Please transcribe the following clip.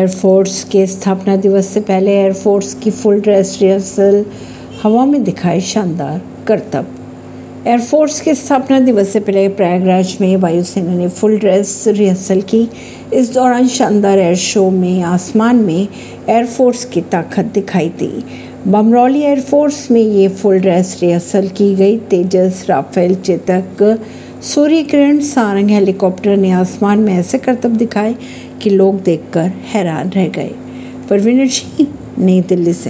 Air force के स्थापना दिवस से पहले एयरफोर्स की फुल ड्रेस रिहर्सल हवा में दिखाए शानदार करतब। एयरफोर्स के स्थापना दिवस से पहले प्रयागराज में वायुसेना ने फुल ड्रेस रिहर्सल की। इस दौरान शानदार एयर शो में आसमान में एयरफोर्स की ताकत दिखाई दी। बमरौली एयरफोर्स में ये फुल ड्रेस रिहर्सल की गई। तेजस, राफेल, चेतक सूर्य किरण सारंग हेलीकॉप्टर ने आसमान में ऐसे करतब दिखाए कि लोग देखकर हैरान रह गए। परवीन सिंह, नई दिल्ली से।